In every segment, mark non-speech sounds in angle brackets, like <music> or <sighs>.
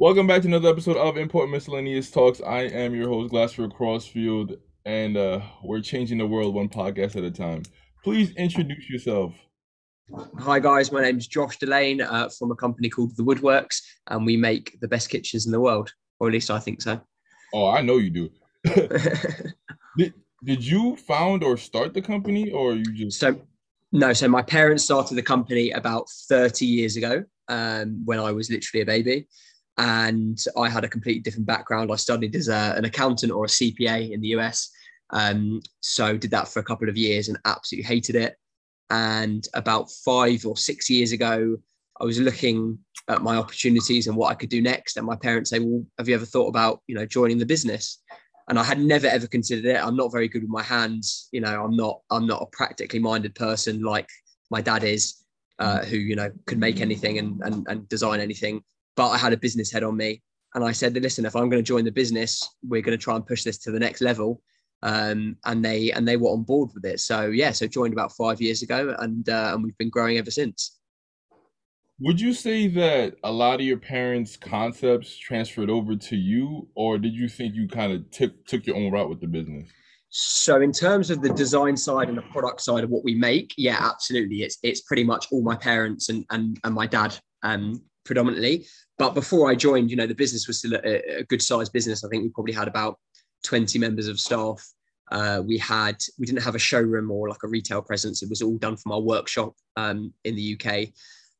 Welcome back to another episode of Import Miscellaneous Talks. I am your host, Glassfield Crossfield, and uh, we're changing the world one podcast at a time. Please introduce yourself. Hi guys, my name is Josh Delane uh, from a company called The Woodworks, and we make the best kitchens in the world, or at least I think so. Oh, I know you do. <laughs> did, did you found or start the company, or you just so no? So my parents started the company about thirty years ago, um, when I was literally a baby, and I had a completely different background. I studied as a, an accountant or a CPA in the US, um, so did that for a couple of years and absolutely hated it. And about five or six years ago, I was looking at my opportunities and what I could do next. And my parents say, "Well, have you ever thought about you know joining the business?" And I had never ever considered it. I'm not very good with my hands. You know, I'm not I'm not a practically minded person like my dad is, uh, who you know could make anything and, and and design anything. But I had a business head on me, and I said, "Listen, if I'm going to join the business, we're going to try and push this to the next level." um, and they and they were on board with it. So yeah, so joined about five years ago, and uh, and we've been growing ever since. Would you say that a lot of your parents' concepts transferred over to you, or did you think you kind of took took your own route with the business? So in terms of the design side and the product side of what we make, yeah, absolutely, it's it's pretty much all my parents and and and my dad um, predominantly. But before I joined, you know, the business was still a, a good sized business. I think we probably had about 20 members of staff. Uh, we had we didn't have a showroom or like a retail presence. It was all done from our workshop um, in the UK,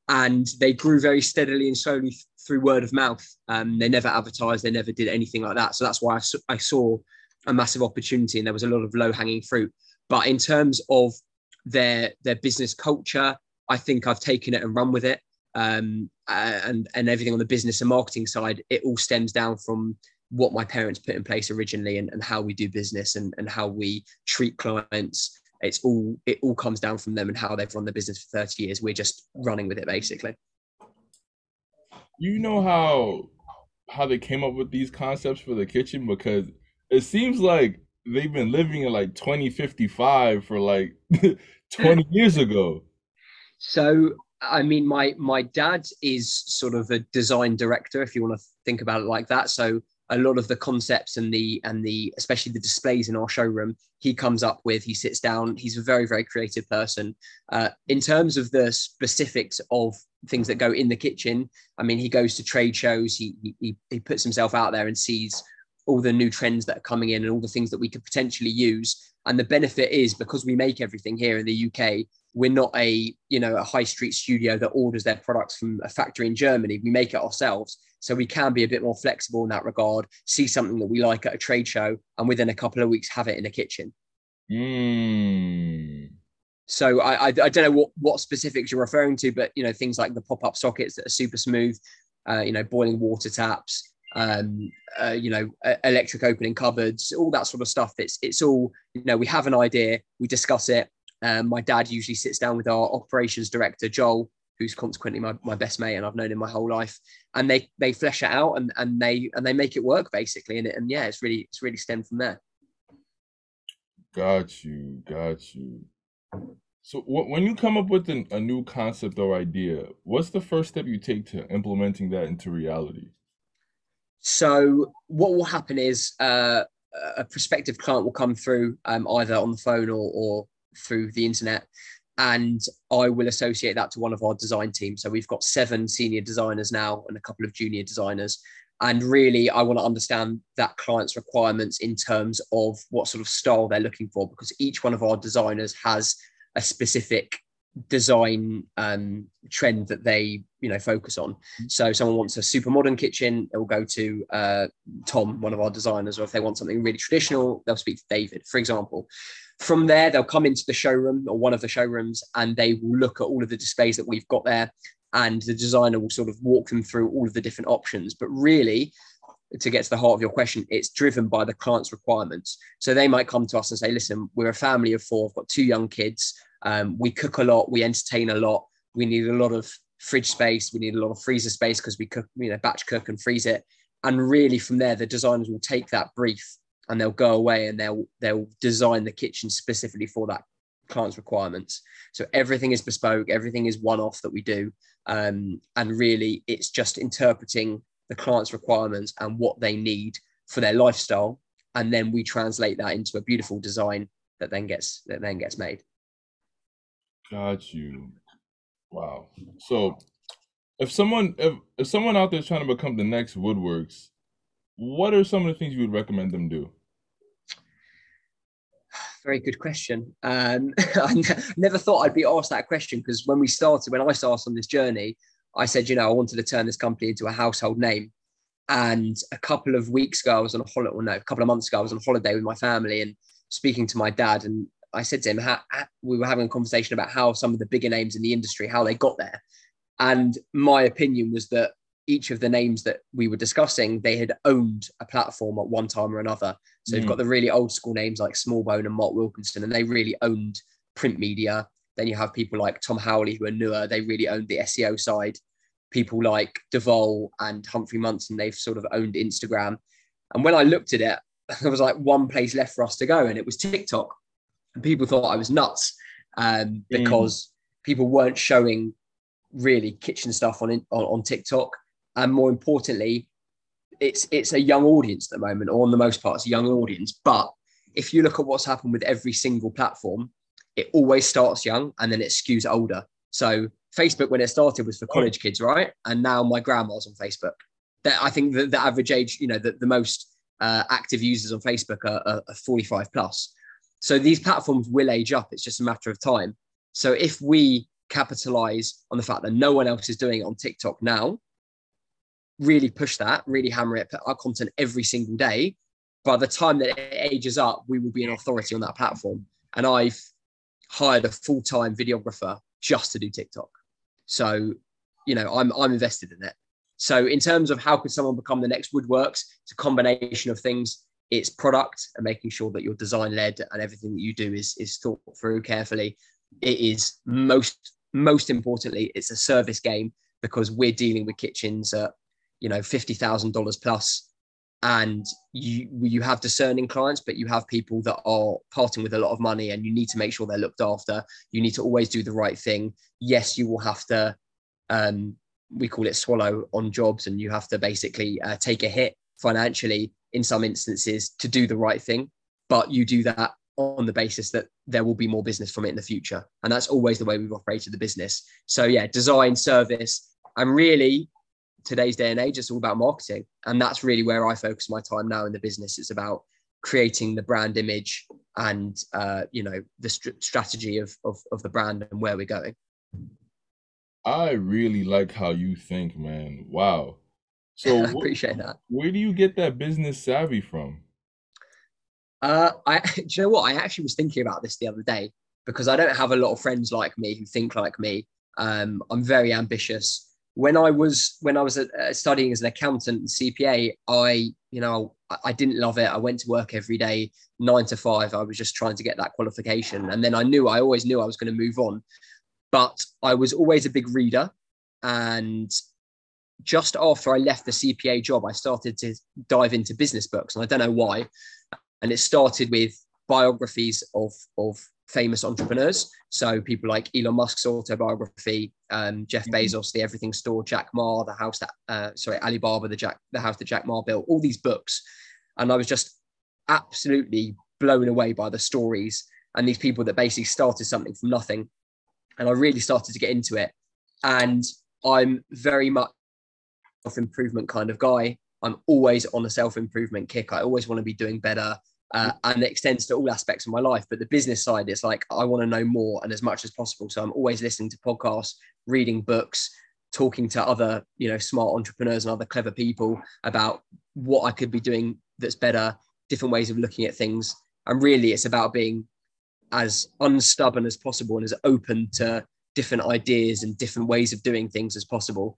and they grew very steadily and slowly through word of mouth. Um, they never advertised. They never did anything like that. So that's why I, I saw a massive opportunity, and there was a lot of low hanging fruit. But in terms of their their business culture, I think I've taken it and run with it. Um, and and everything on the business and marketing side, it all stems down from what my parents put in place originally and, and how we do business and, and how we treat clients. It's all it all comes down from them and how they've run the business for 30 years. We're just running with it basically. You know how how they came up with these concepts for the kitchen? Because it seems like they've been living in like 2055 for like <laughs> 20 years ago. <laughs> So i mean my my dad is sort of a design director if you want to think about it like that. So a lot of the concepts and the and the especially the displays in our showroom he comes up with he sits down he's a very very creative person. Uh, in terms of the specifics of things that go in the kitchen i mean he goes to trade shows he he, he puts himself out there and sees all the new trends that are coming in and all the things that we could potentially use. And the benefit is because we make everything here in the uk we're not a you know a high street studio that orders their products from a factory in germany we make it ourselves so we can be a bit more flexible in that regard, see something that we like at a trade show, and within a couple of weeks have it in a kitchen. Mm. So I, I, I don't know what what specifics you're referring to, but you know things like the pop up sockets that are super smooth, uh, you know boiling water taps, um, uh, you know electric opening cupboards, all that sort of stuff. It's it's all you know we have an idea, we discuss it. Um, my dad usually sits down with our operations director Joel, who's consequently my, my best mate and I've known him my whole life. And they they flesh it out and and they and they make it work basically. And and yeah, it's really it's really stemmed from there. Got you, got you. So when you come up with an, a new concept or idea, what's the first step you take to implementing that into reality? So what will happen is uh, a prospective client will come through um, either on the phone or, or through the internet and I will associate that to one of our design teams. So we've got seven senior designers now and a couple of junior designers. And really, I want to understand that client's requirements in terms of what sort of style they're looking for, because each one of our designers has a specific design um, trend that they you know focus on. So someone wants a super modern kitchen, they'll go to uh, Tom, one of our designers, or if they want something really traditional, they'll speak to David, for example. From there, they'll come into the showroom or one of the showrooms and they will look at all of the displays that we've got there. And the designer will sort of walk them through all of the different options. But really, to get to the heart of your question, it's driven by the client's requirements. So they might come to us and say, listen, we're a family of four, I've got two young kids. Um, we cook a lot, we entertain a lot, we need a lot of fridge space, we need a lot of freezer space because we cook, you know, batch cook and freeze it. And really from there, the designers will take that brief and they'll go away and they'll they'll design the kitchen specifically for that client's requirements. So everything is bespoke, everything is one off that we do, um, and really it's just interpreting the client's requirements and what they need for their lifestyle, and then we translate that into a beautiful design that then gets that then gets made. Got you. Wow. So if someone if, if someone out there is trying to become the next Woodworks, what are some of the things you would recommend them do? <sighs> Very good question. Um, <laughs> I never thought I'd be asked that question because when we started, when I started on this journey, I said, you know, I wanted to turn this company into a household name. And a couple of weeks ago, I was on a holiday, no, a couple of months ago, I was on holiday with my family and speaking to my dad. And I said to him, how, we were having a conversation about how some of the bigger names in the industry, how they got there. And my opinion was that each of the names that we were discussing, they had owned a platform at one time or another. So mm. you've got the really old school names like Smallbone and Mark Wilkinson, and they really owned print media. Then you have people like Tom Howley who are newer, they really owned the SEO side people like Devol and Humphrey Munson, they've sort of owned Instagram. And when I looked at it, <laughs> there was like one place left for us to go, and it was TikTok. And people thought I was nuts um, mm. because mm. people weren't showing really kitchen stuff on, on on TikTok, and more importantly, it's it's a young audience at the moment, or on the most part, it's a young audience. But if you look at what's happened with every single platform, it always starts young and then it skews older. So Facebook when it started was for college kids, right? And now my grandma's on Facebook. That I think the, the average age, you know, the, the most uh, active users on Facebook are, are, are 45 plus. So these platforms will age up. It's just a matter of time. So if we capitalize on the fact that no one else is doing it on TikTok now, really push that, really hammer it, put our content every single day. By the time that it ages up, we will be an authority on that platform. And I've hired a full time videographer just to do TikTok. So, you know, I'm I'm invested in it. So, in terms of how could someone become the next Woodworks, it's a combination of things. It's product and making sure that you're design led and everything that you do is is thought through carefully. It is most most importantly, it's a service game because we're dealing with kitchens at you know fifty thousand dollars plus, and you you have discerning clients, but you have people that are parting with a lot of money, and you need to make sure they're looked after. You need to always do the right thing. Yes, you will have to. Um, we call it swallow on jobs, and you have to basically uh, take a hit financially in some instances to do the right thing. But you do that on the basis that there will be more business from it in the future, and that's always the way we've operated the business. So yeah, design, service, and really today's day and age, it's all about marketing. And that's really where I focus my time now in the business. It's about creating the brand image and, uh, you know, the st- strategy of, of, of the brand and where we're going. I really like how you think, man. Wow. So <laughs> I appreciate that. Where do you get that business savvy from? Uh, I <laughs> do you know what? I actually was thinking about this the other day because I don't have a lot of friends like me who think like me. Um, I'm very ambitious when I was when I was uh, studying as an accountant and CPA, I you know I didn't love it. I went to work every day, nine to five. I was just trying to get that qualification, and then I knew I always knew I was going to move on. But I was always a big reader, and just after I left the CPA job, I started to dive into business books, and I don't know why. And it started with biographies of of famous entrepreneurs. So people like Elon Musk's autobiography, um, Jeff mm-hmm. Bezos, the Everything Store, Jack Ma, the house that uh, sorry Alibaba, the Jack the house that Jack Ma built. All these books, and I was just absolutely blown away by the stories and these people that basically started something from nothing. And I really started to get into it. And I'm very much self improvement kind of guy. I'm always on a self improvement kick. I always want to be doing better uh, and it extends to all aspects of my life. But the business side, it's like I want to know more and as much as possible. So I'm always listening to podcasts, reading books, talking to other, you know, smart entrepreneurs and other clever people about what I could be doing that's better, different ways of looking at things. And really, it's about being as unstubborn as possible and as open to different ideas and different ways of doing things as possible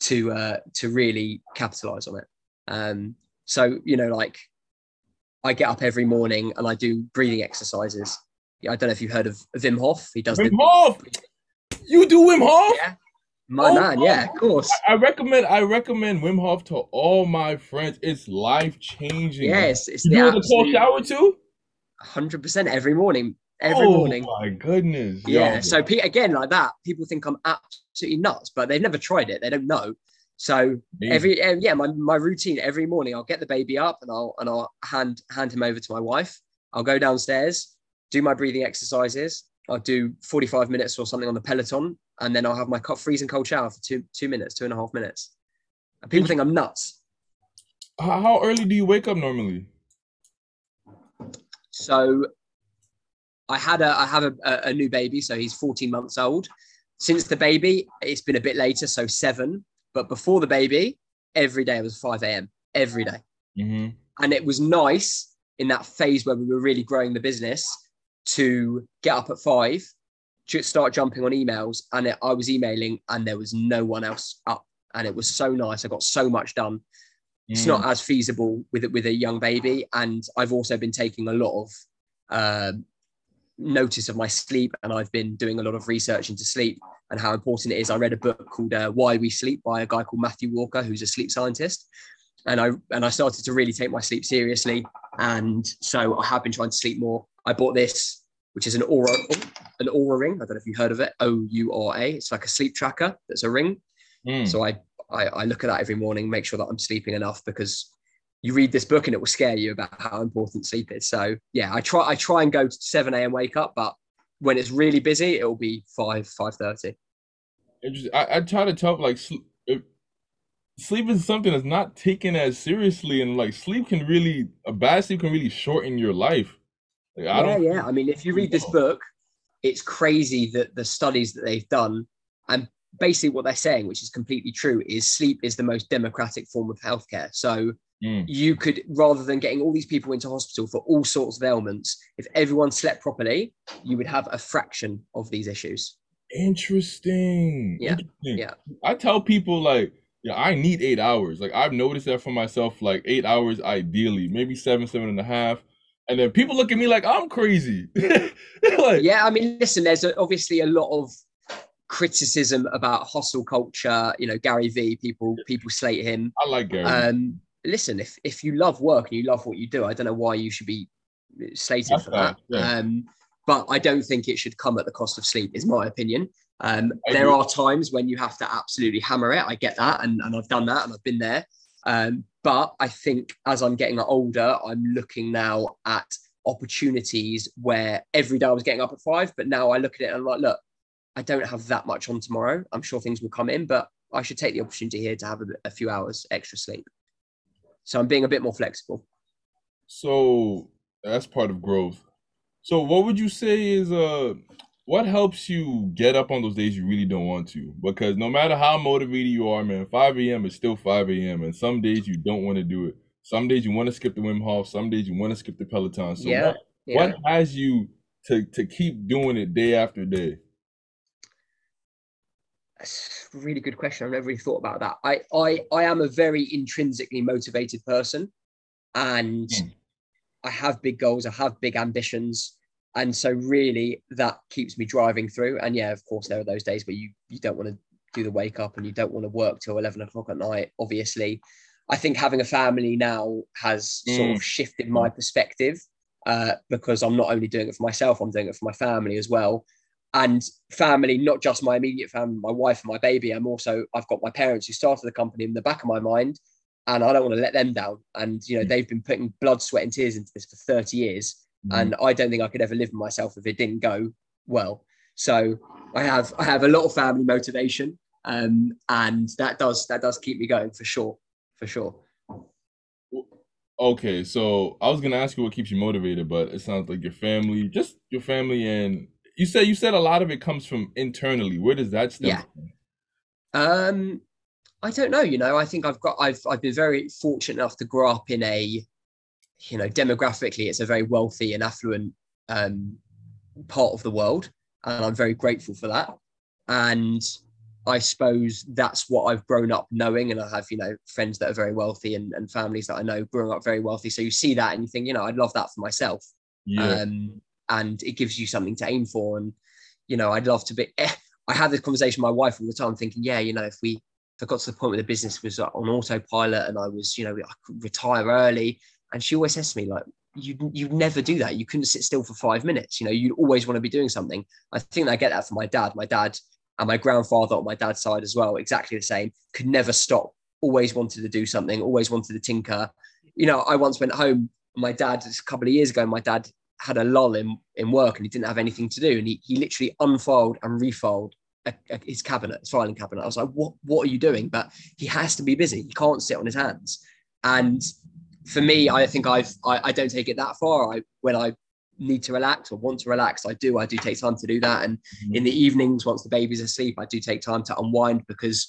to uh, to really capitalize on it. Um, so you know, like I get up every morning and I do breathing exercises. I don't know if you've heard of Wim Hof. He does Wim Hof. You do Wim Hof? Yeah. My oh, man, yeah, of course. I recommend I recommend Wim Hof to all my friends. It's life changing. Yes, it's you the do the cold shower too. Hundred percent every morning. Every oh, morning. my goodness. Yeah. So again, like that, people think I'm absolutely nuts, but they've never tried it. They don't know. So Amazing. every um, yeah, my, my routine every morning, I'll get the baby up and I'll and I'll hand hand him over to my wife. I'll go downstairs, do my breathing exercises. I'll do 45 minutes or something on the Peloton, and then I'll have my co- freezing cold shower for two two minutes, two and a half minutes. And people think I'm nuts. how, how early do you wake up normally? So I had a I have a, a, new baby, so he's 14 months old. Since the baby, it's been a bit later, so seven. But before the baby, every day was 5 a.m. every day. hmm And it was nice in that phase where we were really growing the business to get up at five, ju- start jumping on emails. And it, I was emailing and there was no one else up. And it was so nice. I got so much done. It's Mm. not as feasible with with a young baby. And I've also been taking a lot of um, notice of my sleep. And I've been doing a lot of research into sleep and how important it is. I read a book called uh, Why We Sleep by a guy called Matthew Walker, who's a sleep scientist. And I and I started to really take my sleep seriously. And so I have been trying to sleep more. I bought this, which is an Oura an Oura ring. I don't know if you heard of it. O U R A. It's like a sleep tracker. That's a ring. Mm. So I, I I look at that every morning, make sure that I'm sleeping enough because you read this book and it will scare you about how important sleep is. So yeah, I try I try and go to 7 a.m. wake up, but when it's really busy, it will be five, five thirty. Interesting. I, I try to tell like sleep, uh, sleep is something that's not taken as seriously, and like sleep can really a bad sleep can really shorten your life. Like, I Yeah, don't. yeah. I mean, if you read this book, it's crazy that the studies that they've done and basically what they're saying, which is completely true, is sleep is the most democratic form of healthcare. So Mm. you could, rather than getting all these people into hospital for all sorts of ailments, if everyone slept properly, you would have a fraction of these issues. Interesting. Yeah, Interesting. yeah. I tell people like, yeah, I need eight hours. Like I've noticed that for myself, like eight hours ideally, maybe seven, seven and a half. And then people look at me like I'm crazy. <laughs> like, Yeah, I mean, listen, there's a, obviously a lot of criticism about hustle culture. You know, Gary Vee, people people slate him. I like Gary. Um, listen, if if you love work and you love what you do, I don't know why you should be slated That's for that. yeah. Um, but I don't think it should come at the cost of sleep, is my opinion. Um, there are times when you have to absolutely hammer it. I get that, and, and I've done that, and I've been there. Um, but I think as I'm getting older, I'm looking now at opportunities where every day I was getting up at five, but now I look at it and I'm like, look, I don't have that much on tomorrow. I'm sure things will come in, but I should take the opportunity here to have a, a few hours extra sleep. So I'm being a bit more flexible. So that's part of growth. So what would you say is uh what helps you get up on those days you really don't want to? Because no matter how motivated you are, man, 5 a.m. is still 5 a.m. And some days you don't want to do it. Some days you want to skip the Wim Hof, some days you want to skip the Peloton. So Yeah, what, Yeah. what has you to to keep doing it day after day? That's a really good question. I've never really thought about that. I I I am a very intrinsically motivated person, and Mm. I have big goals. I have big ambitions, and so really that keeps me driving through. And yeah, of course, there are those days where you you don't want to do the wake up and you don't want to work till eleven o'clock at night. Obviously, I think having a family now has sort of shifted my perspective uh, because I'm not only doing it for myself, I'm doing it for my family as well and family, not just my immediate family, my wife and my baby. I'm also I've got my parents who started the company in the back of my mind, and I don't want to let them down. And you know Mm. they've been putting blood, sweat, and tears into this for 30 years, and I don't think I could ever live with myself if it didn't go well. So I have I have a lot of family motivation, um, and that does that does keep me going for sure, for sure. Okay, so I was gonna ask you what keeps you motivated, but it sounds like your family, just your family, and you said you said a lot of it comes from internally. Where does that stem Yeah. from? Um, I don't know. You know, I think I've got I've I've been very fortunate enough to grow up in a, you know, demographically it's a very wealthy and affluent um, part of the world, and I'm very grateful for that. And I suppose that's what I've grown up knowing, and I have you know friends that are very wealthy and, and families that I know growing up very wealthy. So you see that and you think, you know, I'd love that for myself Yeah, um, and it gives you something to aim for. And you know, I'd love to be. I have this conversation with my wife all the time, thinking, yeah, you know, if we if I got to the point where the business was on autopilot and I was, you know, I could retire early, and she always says to me like. You you'd never do that. You couldn't sit still for five minutes. You know, you'd always want to be doing something. I think I get that from my dad. My dad And my grandfather on my dad's side as well, exactly the same, could never stop, always wanted to do something, always wanted to tinker. You know, I once went home, my dad, a couple of years ago, my dad had a lull in, in work and he didn't have anything to do. And he, he literally unfiled and refiled a, a, his cabinet, his filing cabinet. I was like, what, what are you doing? But he has to be busy. He can't sit on his hands. And for me, I think I've, I, I don't take it that far. I, when I need to relax or want to relax, I do. I do take time to do that. And mm-hmm. in the evenings, once the baby's asleep, I do take time to unwind because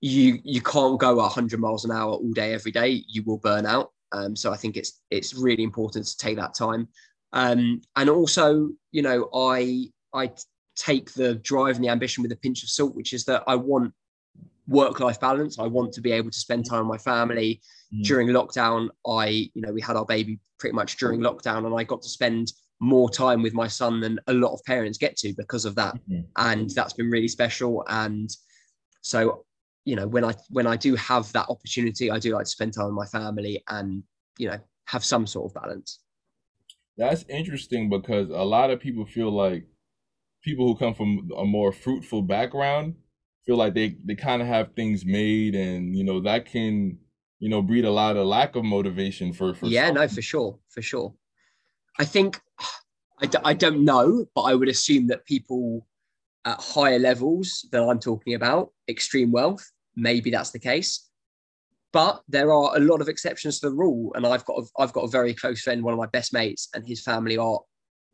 you you can't go 100 miles an hour all day every day. You will burn out. Um, so I think it's it's really important to take that time. Um, and also, you know, I I take the drive and the ambition with a pinch of salt, which is that I want work life balance. I want to be able to spend time with my family. Mm. During lockdown, I, you know, we had our baby pretty much during lockdown, and I got to spend more time with my son than a lot of parents get to because of that. Mm-hmm. And that's been really special. And so, you know, when I when I do have that opportunity, I do like to spend time with my family and, you know, have some sort of balance. That's interesting because a lot of people feel like people who come from a more fruitful background feel like they they kind of have things made and you know that can you know breed a lot of lack of motivation for for yeah some. no for sure for sure i think I d- I don't know but i would assume that people at higher levels that i'm talking about extreme wealth maybe that's the case but there are a lot of exceptions to the rule and i've got a, i've got a very close friend one of my best mates and his family are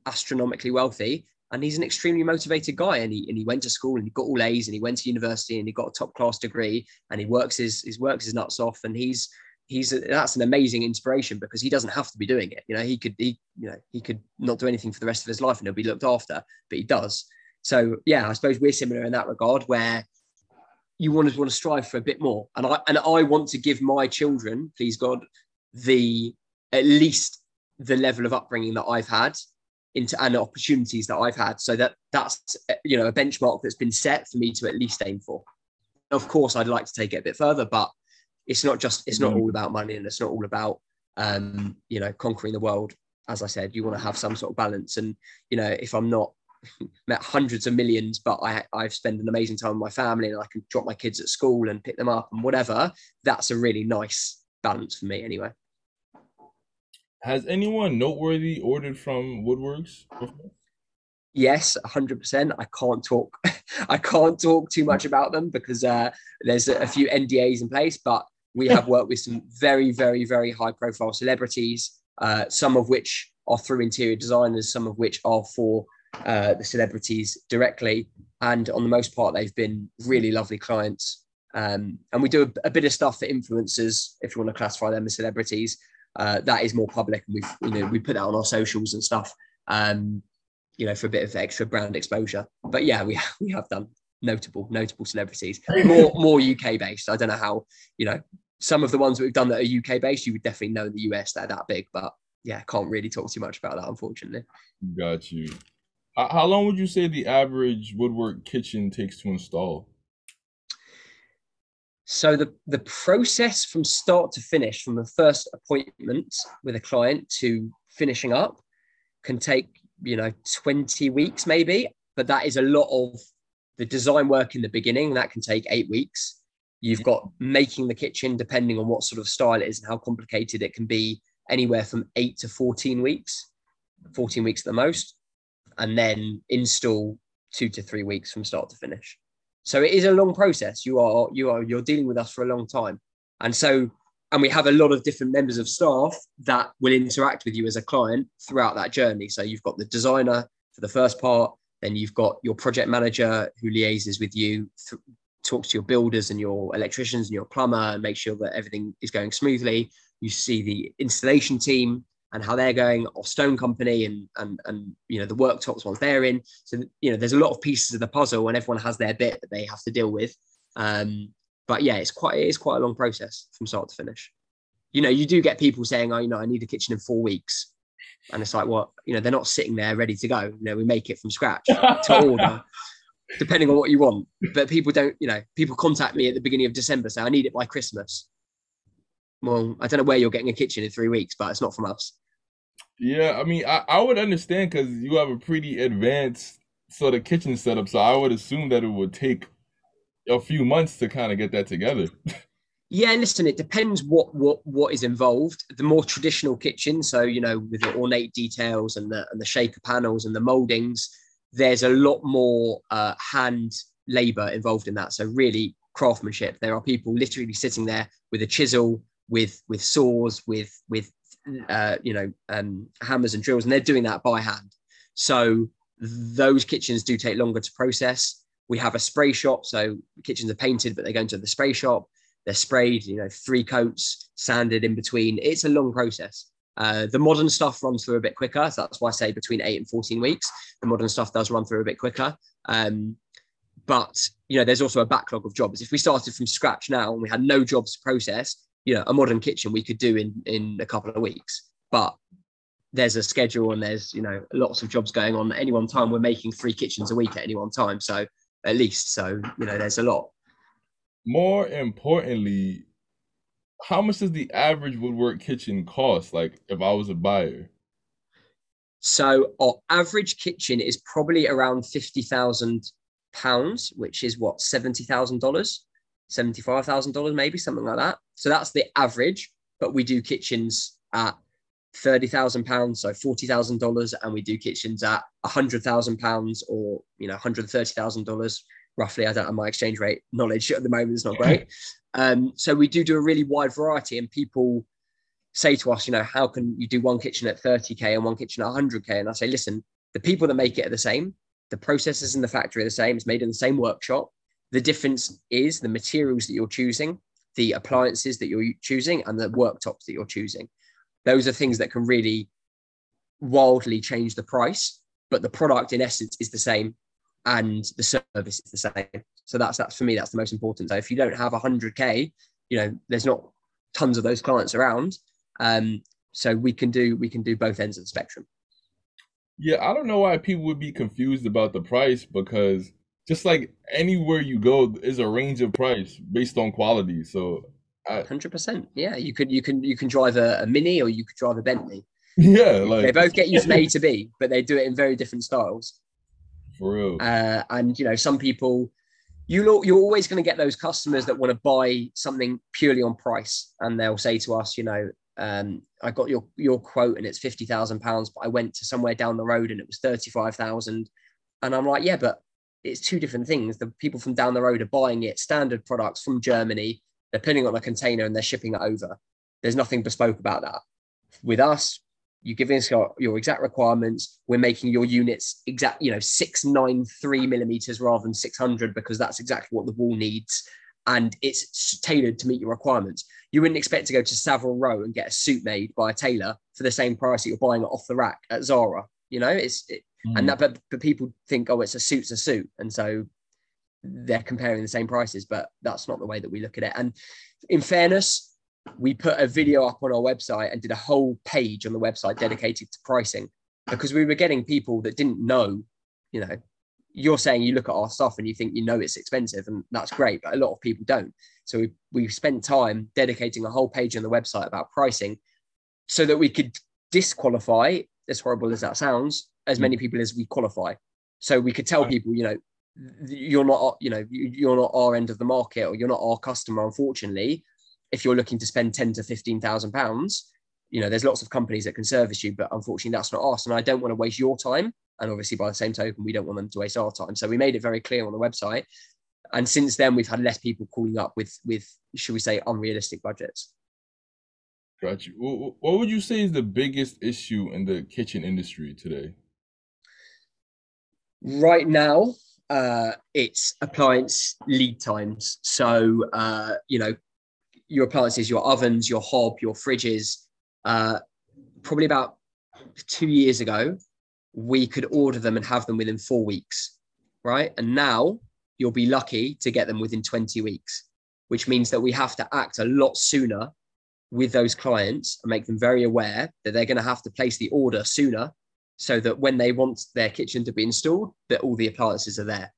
astronomically wealthy and he's an extremely motivated guy and he, and he went to school and he got all A's and he went to university and he got a top class degree and he works his, his works his nuts off and he's he's a, that's an amazing inspiration because he doesn't have to be doing it. You know he could he you know he could not do anything for the rest of his life and he'll be looked after but he does. So yeah i suppose we're similar in that regard where you want to want to strive for a bit more and i and i want to give my children please god the at least the level of upbringing that i've had into and opportunities that I've had. So that that's you know a benchmark that's been set for me to at least aim for. Of course, I'd like to take it a bit further, but it's not just it's not mm-hmm. all about money and it's not all about um, you know conquering the world. As I said, you want to have some sort of balance. And you know, if I'm not met hundreds of millions, but I I've spent an amazing time with my family and I can drop my kids at school and pick them up and whatever, that's a really nice balance for me anyway. Has anyone noteworthy ordered from Woodworks before? Yes, hundred percent. I can't talk. <laughs> I can't talk too much about them because uh, there's a, few NDAs in place. But we have worked with some very, very, very high-profile celebrities. Uh, some of which are through interior designers, some of which are for uh, the celebrities directly. And on the most part, they've been really lovely clients. Um, and we do a, a, bit of stuff for influencers, if you want to classify them as celebrities uh, that is more public, and we've you know we put that on our socials and stuff. Um, you know, for a bit of extra brand exposure. But yeah, we <laughs> we have done notable notable celebrities, more more UK based. I don't know how you know some of the ones that we've done that are UK based. You would definitely know in the US they're that big, but yeah, can't really talk too much about that unfortunately. Got you. How long would you say the average woodwork kitchen takes to install? So the, the process from start to finish, from the first appointment with a client to finishing up, can take you know 20 weeks maybe, but that is a lot of the design work in the beginning. That can take eight weeks. You've got making the kitchen, depending on what sort of style it is and how complicated it can be, anywhere from eight to 14 weeks, 14 weeks at the most, and then install two to three weeks from start to finish. So it is a long process. You are you are you're dealing with us for a long time, and so and we have a lot of different members of staff that will interact with you as a client throughout that journey. So you've got the designer for the first part, then you've got your project manager who liaises with you, th- talks to your builders and your electricians and your plumber, and make sure that everything is going smoothly. You see the installation team and how they're going, or Stone Company and and and you know the worktops ones they're in. So you know there's a lot of pieces of the puzzle, and everyone has their bit that they have to deal with. Um, but yeah, it's quite it is quite a long process from start to finish. You know, you do get people saying, "Oh, you know, I need a kitchen in four weeks," and it's like, well, you know, they're not sitting there ready to go. You know, we make it from scratch <laughs> to order. depending on what you want. But people don't, you know, people contact me at the beginning of December, say I need it by Christmas. Well, I don't know where you're getting a kitchen in three weeks, but it's not from us. Yeah, I mean, I, I would understand because you have a pretty advanced sort of kitchen setup, so I would assume that it would take a few months to kind of get that together. <laughs> Yeah, listen, it depends what what what is involved. The more traditional kitchen, so you know, with the ornate details and the and the shaker panels and the moldings, there's a lot more uh, hand labor involved in that. So really craftsmanship. There are people literally sitting there with a chisel, with with saws, with with uh, you know um, hammers and drills, and they're doing that by hand. So those kitchens do take longer to process. We have a spray shop, so kitchens are painted, but they go into the spray shop they're sprayed, you know, three coats, sanded in between. It's a long process. Uh, the modern stuff runs through a bit quicker. So that's why I say between eight and 14 weeks. The modern stuff does run through a bit quicker. Um, but, you know, there's also a backlog of jobs. If we started from scratch now and we had no jobs to process, you know, a modern kitchen we could do in, in a couple of weeks. But there's a schedule and there's, you know, lots of jobs going on at any one time. We're making three kitchens a week at any one time. So at least, so, you know, there's a lot more importantly, how much does the average woodwork kitchen cost? Like if I was a buyer? So our average kitchen is probably around fifty thousand pounds, which is what seventy thousand dollars, seventy five thousand dollars, maybe something like that. So that's the average. But we do kitchens at thirty thousand pounds, so forty thousand dollars, and we do kitchens at a hundred thousand pounds or you know hundred thirty thousand dollars roughly. I don't have my exchange rate knowledge at the moment; it's not great. Um, so we do do a really wide variety, and people say to us, you know, how can you do one kitchen at 30k and one kitchen at 100k? And I say, listen, the people that make it are the same. The processes in the factory are the same. It's made in the same workshop. The difference is the materials that you're choosing, the appliances that you're choosing, and the worktops that you're choosing. Those are things that can really wildly change the price, but the product in essence is the same and the service is the same. So that's that's for me that's the most important. So if you don't have 100k, you know, there's not tons of those clients around. Um, so we can do we can do both ends of the spectrum. Yeah, I don't know why people would be confused about the price because just like anywhere you go is a range of price based on quality. So hundred percent. Yeah, you could you can you can drive a, a, mini or you could drive a Bentley. Yeah, like they both get you from A to B, <laughs> but they do it in very different styles. For real. Uh, and you know, some people, you you're always going to get those customers that want to buy something purely on price, and they'll say to us, you know, um, I got your your quote and it's fifty thousand pounds, but I went to somewhere down the road and it was thirty five thousand, and I'm like, yeah, but it's two different things. The people from down the road are buying it standard products from Germany. They're putting it on a container and they're shipping it over. There's nothing bespoke about that. With us, you give us your, exact requirements. We're making your units exact, you know, 693 millimeters rather than 600 because that's exactly what the wall needs. And it's tailored to meet your requirements. You wouldn't expect to go to Savile Row and get a suit made by a tailor for the same price that you're buying it off the rack at Zara. You know, it's it, mm. and that, but, but people think, oh, it's a suit's a suit, and so they're comparing the same prices. But that's not the way that we look at it. And in fairness, we put a video up on our website and did a whole page on the website dedicated to pricing because we were getting people that didn't know, you know, you're saying you look at our stuff and you think you know it's expensive and that's great, but a lot of people don't. So we, we spent time dedicating a whole page on the website about pricing so that we could disqualify, as horrible as that sounds, as many people as we qualify. So we could tell people, you know, you're not, you know, you're not our end of the market or you're not our customer, unfortunately if you're looking to spend 10 to 15,000 pounds, you know, there's lots of companies that can service you, but unfortunately that's not us. And I don't want to waste your time. And obviously by the same token, we don't want them to waste our time. So we made it very clear on the website. And since then we've had less people calling up with, with, should we say, unrealistic budgets. Got you. What would you say is the biggest issue in the kitchen industry today? Right now, uh, it's appliance lead times. So, uh, you know, your appliances, your ovens, your hob, your fridges. Uh, probably about two years ago, we could order them and have them within four weeks, right? And now you'll be lucky to get them within 20 weeks, which means that we have to act a lot sooner with those clients and make them very aware that they're going to have to place the order sooner so that when they want their kitchen to be installed that all the appliances are there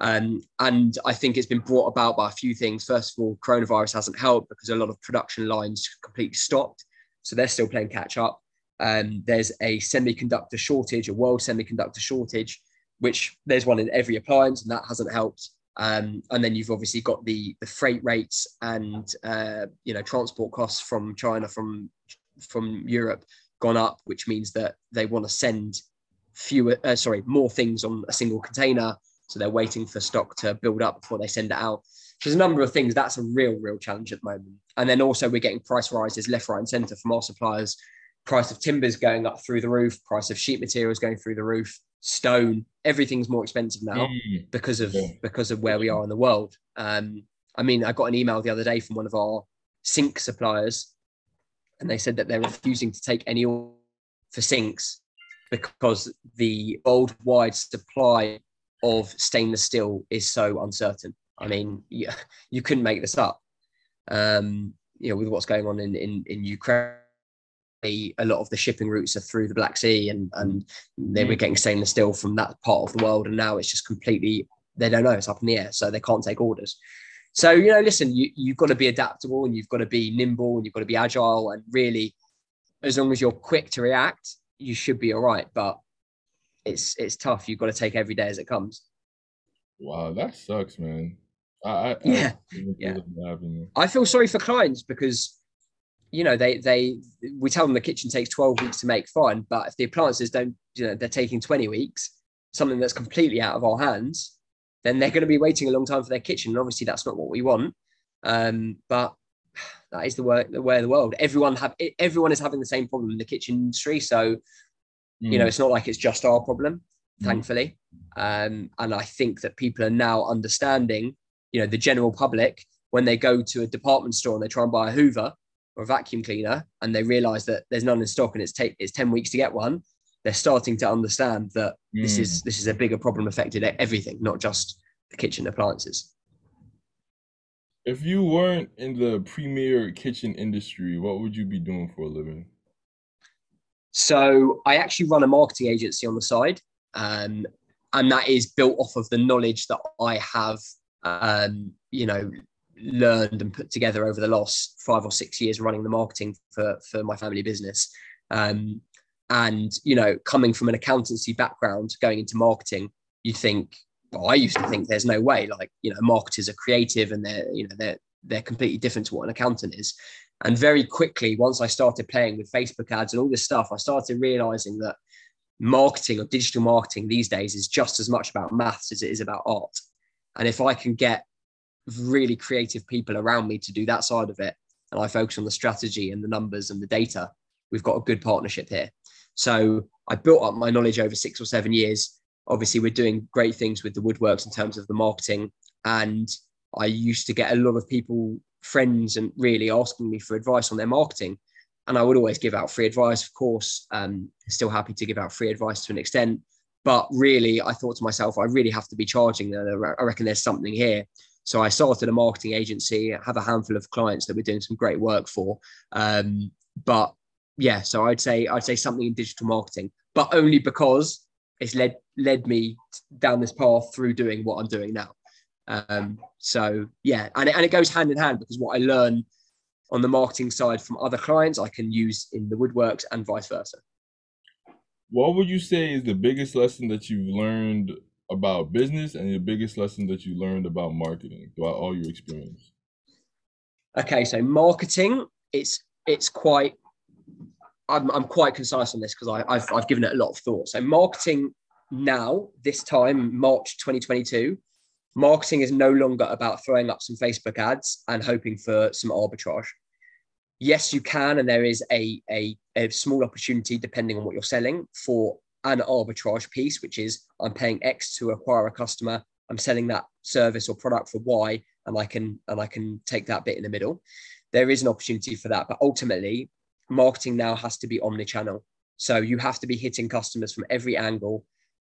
um, and I think it's been brought about by a few things. First of all, coronavirus hasn't helped because a lot of production lines completely stopped. So they're still playing catch up. Um, there's a semiconductor shortage, a world semiconductor shortage. which there's one in every appliance, and that hasn't helped. Um, and then you've obviously got the the freight rates and uh, you know transport costs from China from from Europe gone up, which means that they want to send fewer, uh, sorry, more things on a single container. So they're waiting for stock to build up before they send it out. There's a number of things. That's a real, real challenge at the moment. And then also we're getting price rises left, right, and centre from our suppliers. Price of timbers going up through the roof. Price of sheet materials going through the roof. Stone. Everything's more expensive now mm. because of yeah. because of where we are in the world. Um, I mean, I got an email the other day from one of our sink suppliers, and they said that they're refusing to take any for sinks because the worldwide supply of stainless steel is so uncertain. I mean, you, you couldn't make this up. Um, you know, with what's going on in, in, in Ukraine, a lot of the shipping routes are through the Black Sea and, and they were mm. getting stainless steel from that part of the world. And now it's just completely, they don't know, it's up in the air. So they can't take orders. So, you know, listen, you, you've got to be adaptable and you've got to be nimble and you've got to be agile. And really, as long as you're quick to react, you should be all right. But it's it's tough. You've got to take every day as it comes. Wow, that sucks, man. I, I <laughs> yeah, I yeah. I feel sorry for clients because you know they they we tell them the kitchen takes 12 weeks to make fine but if the appliances don't you know they're taking 20 weeks something that's completely out of our hands then they're going to be waiting a long time for their kitchen and obviously that's not what we want um, but that is the way, the way of the world. Everyone have everyone is having the same problem in the kitchen industry. So, mm. you know, mm. it's not like it's just our problem, mm. thankfully. Um, and I think that people are now understanding, you know, the general public when they go to a department store and they try and buy a Hoover or a vacuum cleaner and they realize that there's none in stock and it's take it's 10 weeks to get one, they're starting to understand that mm. this is mm. this is a bigger problem affected everything, not just the kitchen appliances. If you weren't in the premier kitchen industry, what would you be doing for a living? So I actually run a marketing agency on the side, um, and that is built off of the knowledge that I have, um, you know, learned and put together over the last five or six years running the marketing for for my family business. Um, and you know, coming from an accountancy background, going into marketing, you think well, I used to think there's no way, like, you know, marketers are creative and they're, you know, they're, they're completely different to what an accountant is. And very quickly, once I started playing with Facebook ads and all this stuff, I started realizing that marketing or digital marketing these days is just as much about maths as it is about art. And if I can get really creative people around me to do that side of it, and I focus on the strategy and the numbers and the data, we've got a good partnership here. So I built up my knowledge over six or seven years. Obviously we're doing great things with the woodworks in terms of the marketing and i used to get a lot of people friends and really asking me for advice on their marketing. And i would always give out free advice of course um, still happy to give out free advice to an extent. But really i thought to myself i really have to be charging i reckon there's something here. So i started a marketing agency have a handful of clients that we're doing some great work for. Um, but yeah so i'd say i'd say something in digital marketing but only because it's led led me down this path through doing what I'm doing now. Um, so yeah, and it, and it goes hand in hand because what I learn on the marketing side from other clients, I can use in the woodworks and vice versa. What would you say is the biggest lesson that you've learned about business and the biggest lesson that you learned about marketing throughout all your experience? Okay, so marketing, it's it's quite I'm, I'm quite concise on this because I've, I've given it a lot of thought. So, marketing now, this time, March 2022, marketing is no longer about throwing up some Facebook ads and hoping for some arbitrage. Yes, you can, and there is a, a, a small opportunity depending on what you're selling for an arbitrage piece, which is I'm paying X to acquire a customer. I'm selling that service or product for Y, and I can and I can take that bit in the middle. There is an opportunity for that, but ultimately, marketing now has to be omni-channel. So you have to be hitting customers from every angle,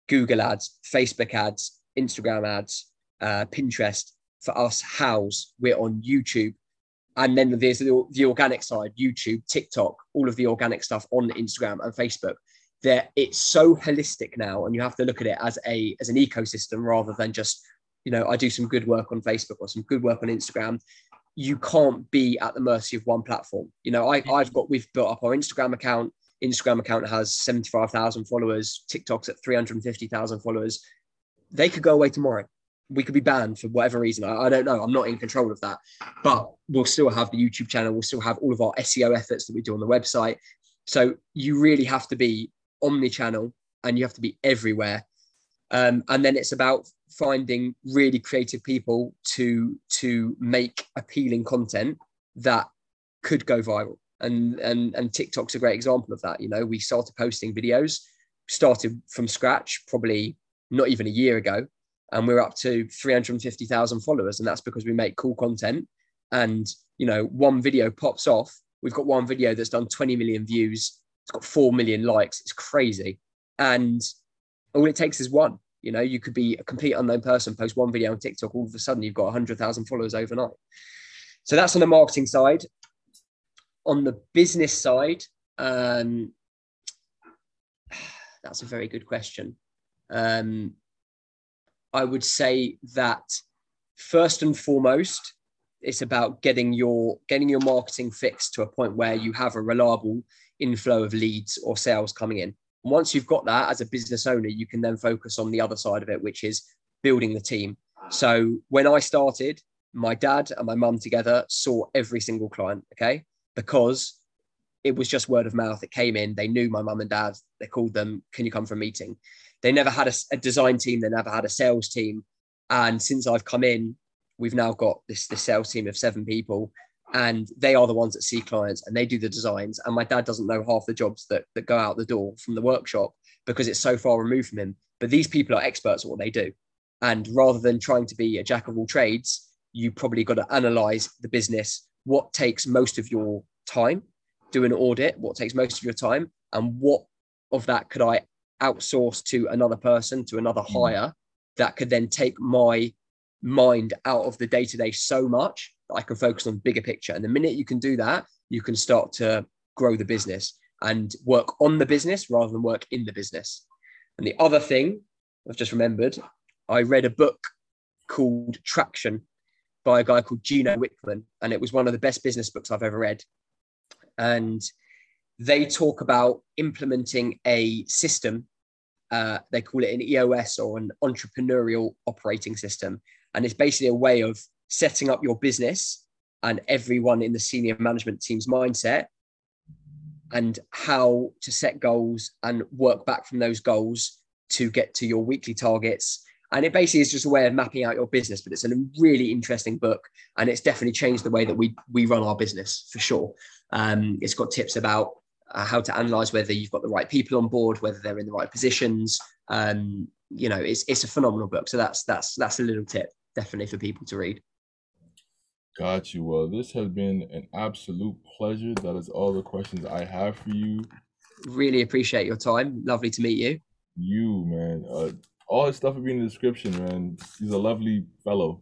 Google ads, Facebook ads, Instagram ads, uh, Pinterest. For us, house we're on YouTube, and then there's the, the organic side, YouTube, TikTok, all of the organic stuff on Instagram and Facebook. There, it's so holistic now, and you have to look at it as a as an ecosystem rather than just, you know, I do some good work on Facebook or some good work on Instagram, you can't be at the mercy of one platform. You know, I, I've got we've built up our Instagram account. Instagram account has 75,000 followers, TikTok's at 350,000 followers. They could go away tomorrow. We could be banned for whatever reason. I, I, don't know. I'm not in control of that. But we'll still have the YouTube channel. We'll still have all of our SEO efforts that we do on the website. So you really have to be omni-channel and you have to be everywhere. Um, and then it's about finding really creative people to to make appealing content that could go viral and and and TikTok's a great example of that. You know, we started posting videos, started from scratch, probably not even a year ago, and we're up to 350,000 followers, and that's because we make cool content. And you know, one video pops off. We've got one video that's done 20 million views. It's got four million likes. It's crazy, and all it takes is one. You know, you could be a complete unknown person, post one video on TikTok, all of a sudden you've got 100,000 followers overnight. So that's on the marketing side on the business side, um, <sighs> that's a very good question. Um, I would say that first and foremost, it's about getting your getting your marketing fixed to a point where you have a reliable inflow of leads or sales coming in. And once you've got that as a business owner, you can then focus on the other side of it, which is building the team. So when I started, my dad and my mum together saw every single client. Okay because it was just word of mouth. It came in. They knew my mum and dad. They called them, "Can you come for a meeting?" They never had a, a, design team. They never had a sales team. And since I've come in, we've now got this this sales team of seven people, and they are the ones that see clients and they do the designs. And my dad doesn't know half the jobs that that go out the door from the workshop because it's so far removed from him. But these people are experts at what they do. And rather than trying to be a jack of all trades, you probably got to analyze the business what takes most of your time, do an audit, what takes most of your time, and what of that could I outsource to another person, to another mm. hire that could then take my mind out of the day to day so much I can focus on bigger picture. And the minute you can do that, you can start to grow the business and work on the business rather than work in the business. And the other thing I've just remembered, I read a book called Traction by a guy called Gino Wickman, and it was one of the best business books I've ever read. And they talk about implementing a system. Uh, they call it an EOS or an entrepreneurial operating system. And it's basically a way of setting up your business and everyone in the senior management team's mindset and how to set goals and work back from those goals to get to your weekly targets and it basically is just a way of mapping out your business, but it's a really interesting book. And it's definitely changed the way that we, we run our business for sure. Um, it's got tips about uh, how to analyze whether you've got the right people on board, whether they're in the right positions. Um, you know, it's, it's a phenomenal book. So that's, that's, that's a little tip definitely for people to read. Got you. Well, this has been an absolute pleasure. That is all the questions I have for you. Really appreciate your time. Lovely to meet you. You, man. Uh, all his stuff will be in the description, man. He's a lovely fellow.